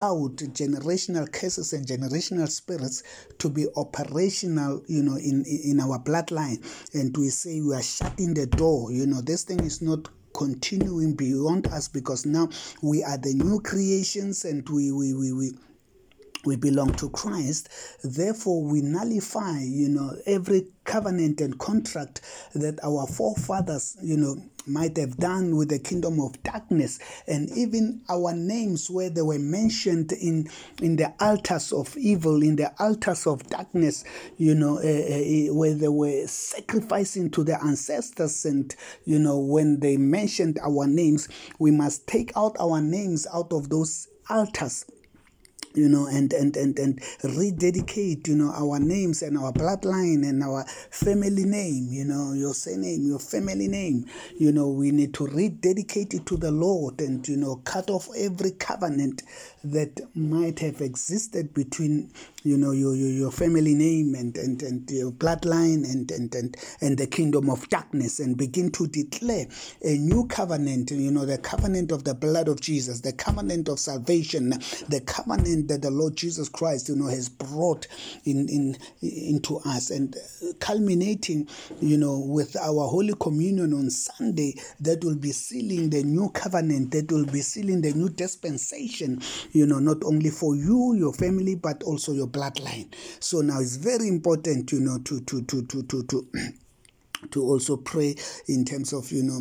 out generational curses and generational spirits to be operational you know in in our bloodline. And we say we are shutting the door. You know this thing is not continuing beyond us because now we are the new creations and we we we, we we belong to Christ. Therefore, we nullify, you know, every covenant and contract that our forefathers, you know, might have done with the kingdom of darkness. And even our names where they were mentioned in in the altars of evil in the altars of darkness you know uh, uh, where they were sacrificing to their ancestors. And you know when they mentioned our names we must take out our names out of those altars you know and and and and rededicate you know our names and our bloodline and our family name you know your surname your family name. You know we need to rededicate it to the lord and you know cut off every covenant that might have existed between you know your your, your family name and, and and your bloodline and and and and the kingdom of darkness and begin to declare a new covenant you know the covenant of the blood of jesus the covenant of salvation the covenant that the lord jesus christ you know has brought in in into us and culminating you know with our holy communion on sunday that will be sealing the new covenant that will be sealing the new dispensation you know not only for you your family but also your bloodline. So now it's very important you know to to to to to, to to also pray in terms of you know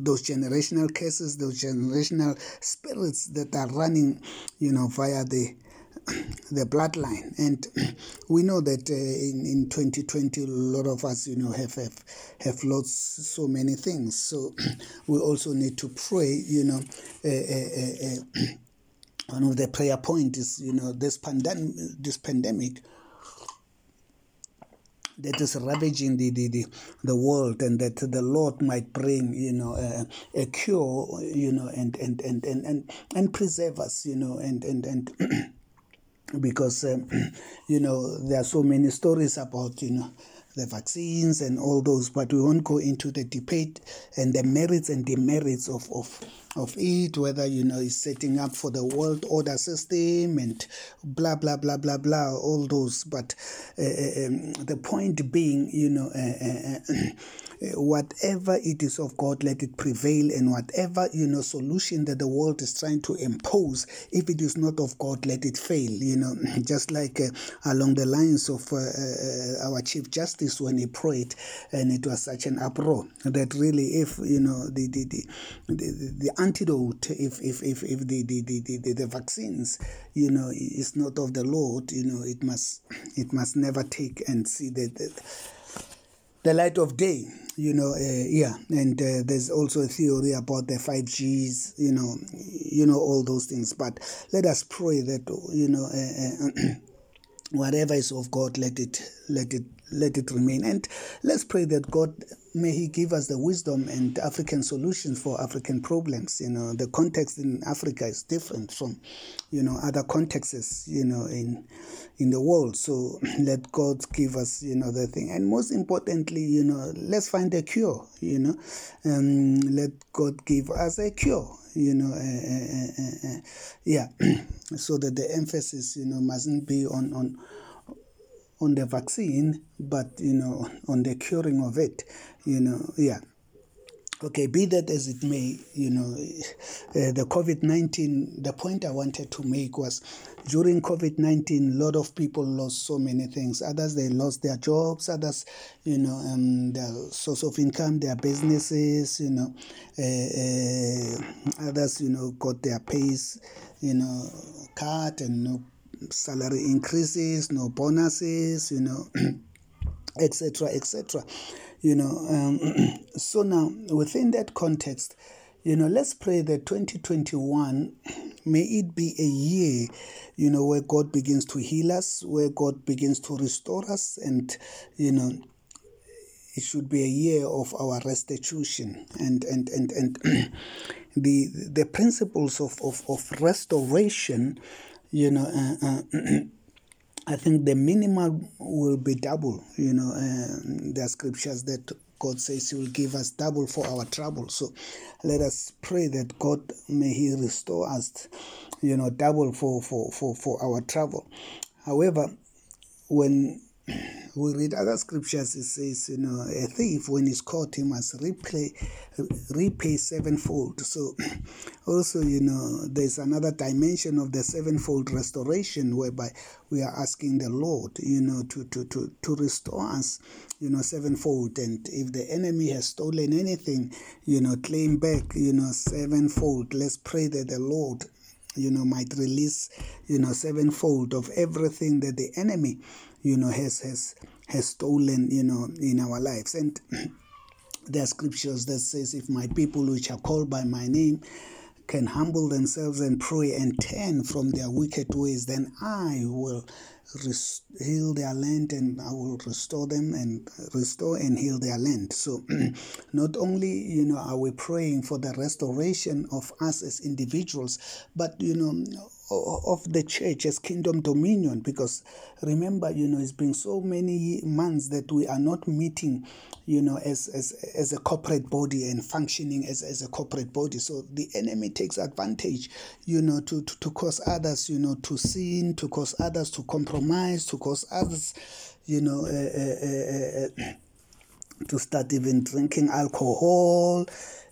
those generational cases those generational spirits that are running you know via the the bloodline. And we know that uh, in, in 2020 a lot of us you know have have, have lost so many things. So we also need to pray you know uh, uh, uh, one of the prayer points is you know this pandemic this pandemic that is ravaging the, the, the, the world and that the Lord might bring, you know, a, a cure, you know, and, and, and, and, and, and preserve us, you know, and, and, and because, um, you know, there are so many stories about, you know, the vaccines and all those, but we won't go into the debate and the merits and demerits of, of, of it, whether you know it's setting up for the world order system and blah blah blah blah blah, all those. But uh, um, the point being, you know, uh, uh, Eh, whatever it is of God, let it prevail, and whatever you know solution that the world is trying to impose, if it is not of God, let it fail. You know, just like eh, along the lines of eh, our Chief Justice when he prayed, and it was such an uproar that really, if you know the the the, the, the antidote if if if, if the, the, the, the, the vaccines you know is not of the lord you know it must it must never take and see the, the, light of day you know uh, yeah and uh, there's also a theory about the 5gs you know you know all those things. But let us pray that you know uh, whatever is of god let it let it let it remain. And let's pray that god may he give us the wisdom and african solutions for african problems you know. The context in africa is different from you know other contexts you know in in the world. So let god give us you know the thing. And most importantly you know let's find a cure you know. Um, let god give us a cure you know uh, uh, uh, yeah. So that the emphasis you know mustn't be on on on the vaccine, but you know, on the curing of it, you know, yeah. Okay, be that as it may, you know, uh, the COVID 19, the point I wanted to make was during COVID 19, a lot of people lost so many things. Others, they lost their jobs, others, you know, um, their source of income, their businesses, you know, uh, uh, others, you know, got their pays, you know, cut and no salary increases, no bonuses, you know, etc., etc. You know, um, so now within that context, you know, let's pray that 2021 may it be a year, you know, where God begins to heal us, where God begins to restore us, and you know, it should be a year of our restitution and and and and the the principles of of, of restoration you know, uh, uh, I think the minimal will be double. You know, uh, there are scriptures that God says He will give us double for our trouble. So let us pray that God may He restore us, you know, double for for for, for our trouble. However, when we read other scriptures, it says, you know, a thief, when he's caught, he must repay, repay sevenfold. So, also, you know, there's another dimension of the sevenfold restoration whereby we are asking the Lord, you know, to, to, to, to restore us, you know, sevenfold. And if the enemy has stolen anything, you know, claim back, you know, sevenfold. Let's pray that the Lord you know, might release, you know, sevenfold of everything that the enemy, you know, has has has stolen, you know, in our lives. And there are scriptures that says, if my people which are called by my name can humble themselves and pray and turn from their wicked ways, then I will heal their land and I will restore them and restore and heal their land. So, not only you know are we praying for the restoration of us as individuals, but you know of the church as kingdom dominion because remember you know it's been so many months that we are not meeting you know as as as a corporate body and functioning as, as a corporate body. So the enemy takes advantage you know to, to to cause others you know to sin to cause others to compromise to cause others you know uh, uh, uh, to start even drinking alcohol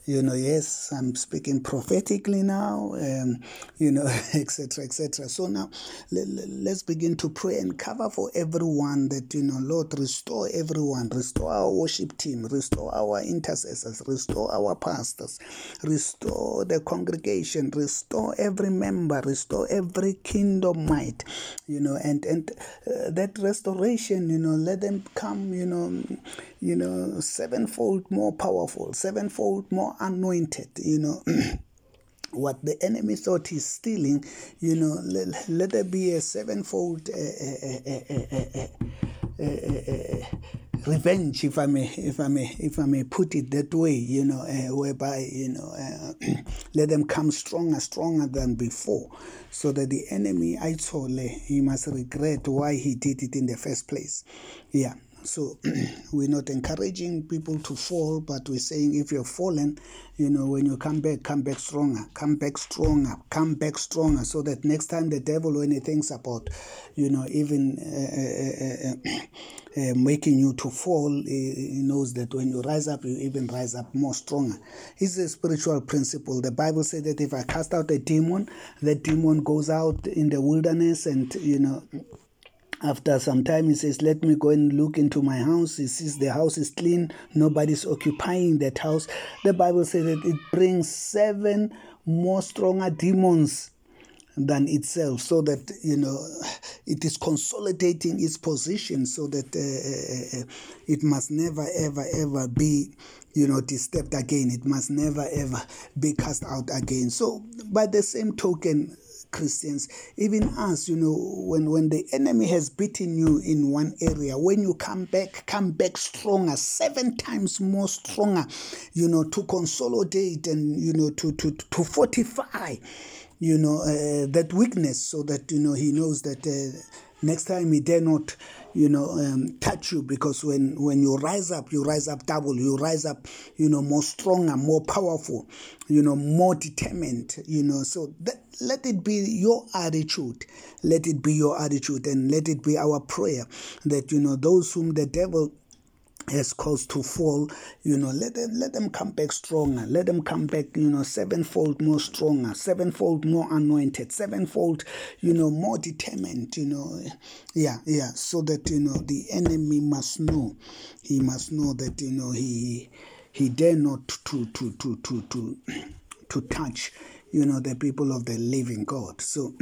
you know, yes, I'm speaking prophetically now, um, you know, etc., etc. So now let, let's begin to pray and cover for everyone that, you know, Lord, restore everyone, restore our worship team, restore our intercessors, restore our pastors, restore the congregation, restore every member, restore every kingdom might, you know, and, and uh, that restoration, you know, let them come, you know, you know, sevenfold more powerful, sevenfold more anointed, you know. what the enemy thought he's stealing, you know, let, let there be a sevenfold uh, uh, uh, revenge, if I may, if I may, if I may put it that way, you know, whereby you know, let them come stronger, stronger than before, so that the enemy, I told, he must regret why he did it in the first place. Yeah. So we're not encouraging people to fall, but we're saying if you're fallen, you know, when you come back, come back stronger, come back stronger, come back stronger, so that next time the devil, when he thinks about, you know, even uh, uh, uh, uh making you to fall, he knows that when you rise up, you even rise up more stronger. It's a spiritual principle. The Bible says that if I cast out a demon, the demon goes out in the wilderness and, you know, after some time, he says, Let me go and look into my house. He sees the house is clean, nobody's occupying that house. The Bible says that it brings seven more stronger demons than itself so that you know it is consolidating its position so that uh, uh, uh it must never ever ever be you know disturbed again it must never ever be cast out again so by the same token Christians, even us, you know, when, when the enemy has beaten you in one area, when you come back, come back stronger, seven times more stronger, you know, to consolidate and, you know, to, to, to fortify, you know, uh, that weakness so that, you know, he knows that uh, next time he dare not you know, um, touch you because when, when you rise up, you rise up double. You rise up, you know, more stronger, more powerful, you know, more determined, you know. So that, let it be your attitude. Let it be your attitude and let it be our prayer that, you know, those whom the devil has caused to fall, you know, let them let them come back stronger. Let them come back, you know, sevenfold more stronger, sevenfold more anointed, sevenfold, you know, more determined, you know. Yeah, yeah. So that, you know, the enemy must know. He must know that, you know, he he dare not to to to to to to touch you know the people of the living god so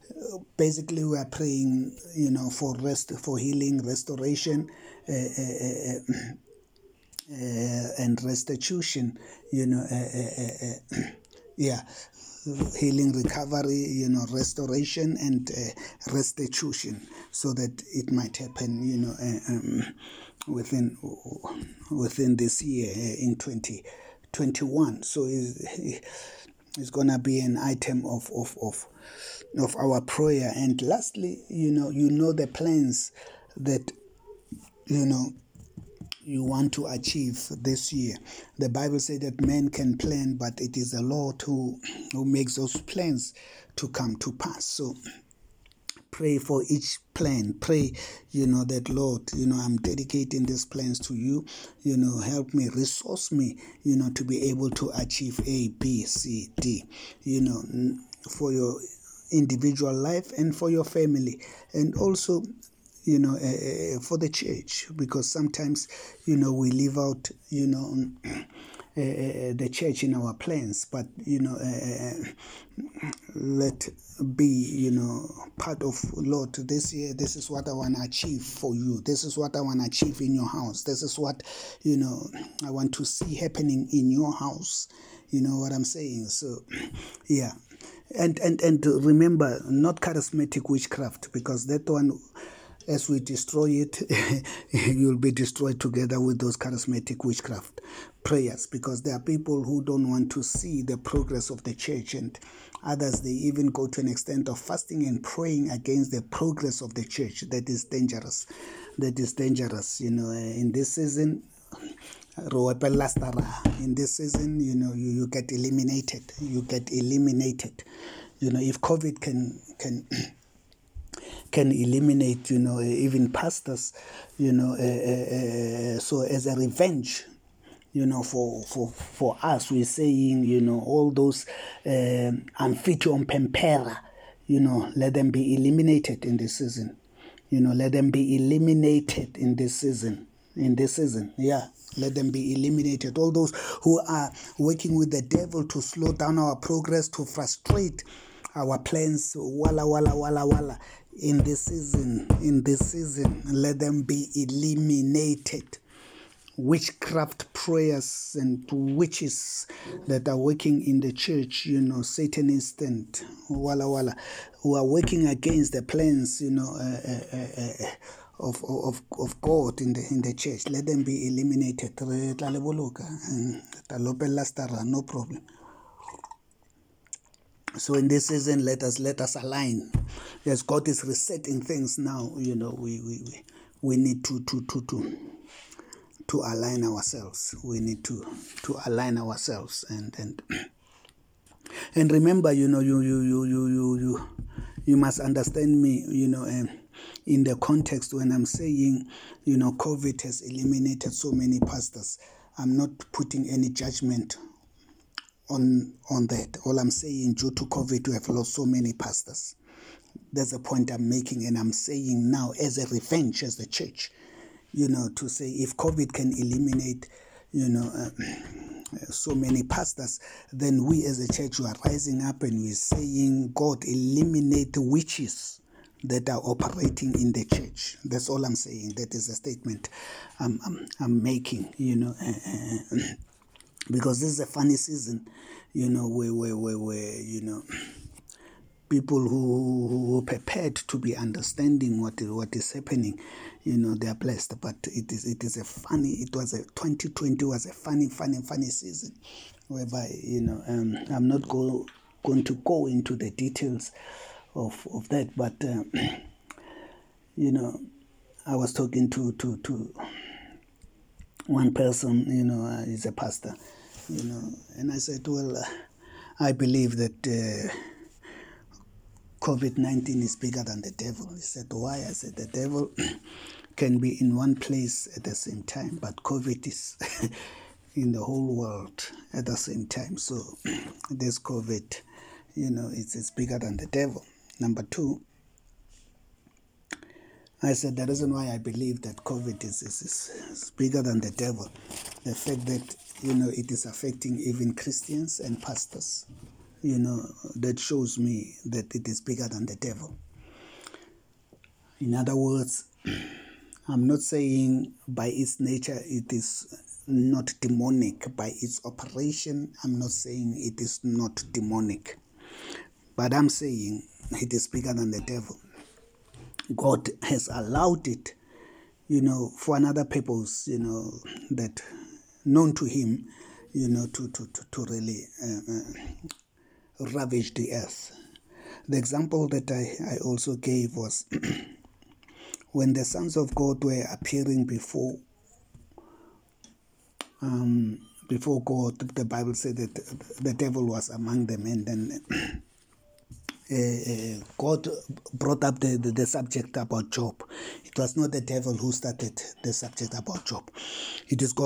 basically we are praying you know for rest for healing restoration Eh, eh, eh, and restitution, you know, yeah, healing, recovery, you know, restoration and restitution, so that it might happen, you know, um, within within this year in 2021. So it's, it's gonna be an item of of of of our prayer. And lastly, you know, you know the plans that you know you want to achieve this year. The Bible said that men can plan, but it is the Lord who, who makes those plans to come to pass. So pray for each plan. Pray, you know, that Lord, you know, I'm dedicating these plans to you. You know, help me, resource me, you know, to be able to achieve A, B, C, D, you know, for your individual life and for your family. And also, you know, uh, for the church, because sometimes, you know, we leave out, you know, uh, the church in our plans, but you know, uh, let be you know part of Lord. This year, this is what I want to achieve for you. This is what I want to achieve in your house. This is what you know I want to see happening in your house. You know what I'm saying? So, yeah, and and and remember, not charismatic witchcraft because that one as we destroy it, you'll be destroyed together with those charismatic witchcraft prayers because there are people who don't want to see the progress of the church and others they even go to an extent of fasting and praying against the progress of the church. That is dangerous. That is dangerous you know eh, in this season in this season you know you, you get eliminated. You get eliminated. You know if covid can can can eliminate, you know, even pastors, you know. Uh, uh, so as a revenge, you know, for for for us, we're saying, you know, all those uh, amphitheon pempera, you know, let them be eliminated in this season. You know, let them be eliminated in this season. In this season, yeah. Let them be eliminated. All those who are working with the devil to slow down our progress, to frustrate our plans, walla walla walla walla in this season, in this season, let them be eliminated. Witchcraft prayers and witches that are working in the church, you know, Satanists and wala wala, who are working against the plans, you know, uh, uh, uh, of, of, of God in the in the church. Let them be eliminated. No problem. So in this season, let us let us align. Yes, God is resetting things now. You know, we we, we, we need to to to to to align ourselves. We need to to align ourselves and and and remember, you know, you you you you you you, you must understand me. You know, um, in the context when I'm saying, you know, COVID has eliminated so many pastors. I'm not putting any judgment on on that. All I'm saying, due to COVID, we have lost so many pastors. There's a point I'm making, and I'm saying now as a revenge as the church, you know, to say if COVID can eliminate, you know. Uh, so many pastors, then we as a church we are rising up and we're saying, God, eliminate the witches that are operating in the church. That's all I'm saying. That is a statement I'm, I'm, I'm making, you know. Uh, because this is a funny season, you know, where, where, where, where you know, people who, who prepared to be understanding what is, what is happening, you know, they are blessed. But it is it is a funny. It was a 2020 was a funny, funny, funny season, whereby you know, um, I'm not go, going to go into the details of of that, but uh, you know, I was talking to to to one person, you know, uh, is a pastor, you know, and I said, well, uh, I believe that uh, COVID 19 is bigger than the devil. He said, why? I said, the devil can be in one place at the same time, but COVID is in the whole world at the same time. So this COVID, you know, it's, it's bigger than the devil. Number two, I said the reason why I believe that COVID is, is, is, bigger than the devil, the fact that you know it is affecting even Christians and pastors, you know, that shows me that it is bigger than the devil. In other words, I'm not saying by its nature it is not demonic. By its operation, I'm not saying it is not demonic. But I'm saying it is bigger than the devil. God has allowed it, you know, for another purpose, you know, that known to Him, you know, to, to, to, to really uh, uh, ravage the earth. The example that I, I also gave was when the sons of God were appearing before um, before God, the Bible said that the devil was among them, and then Uh, uh, God brought up the, the, the, subject about Job. It was not the devil who started the subject about Job. It is God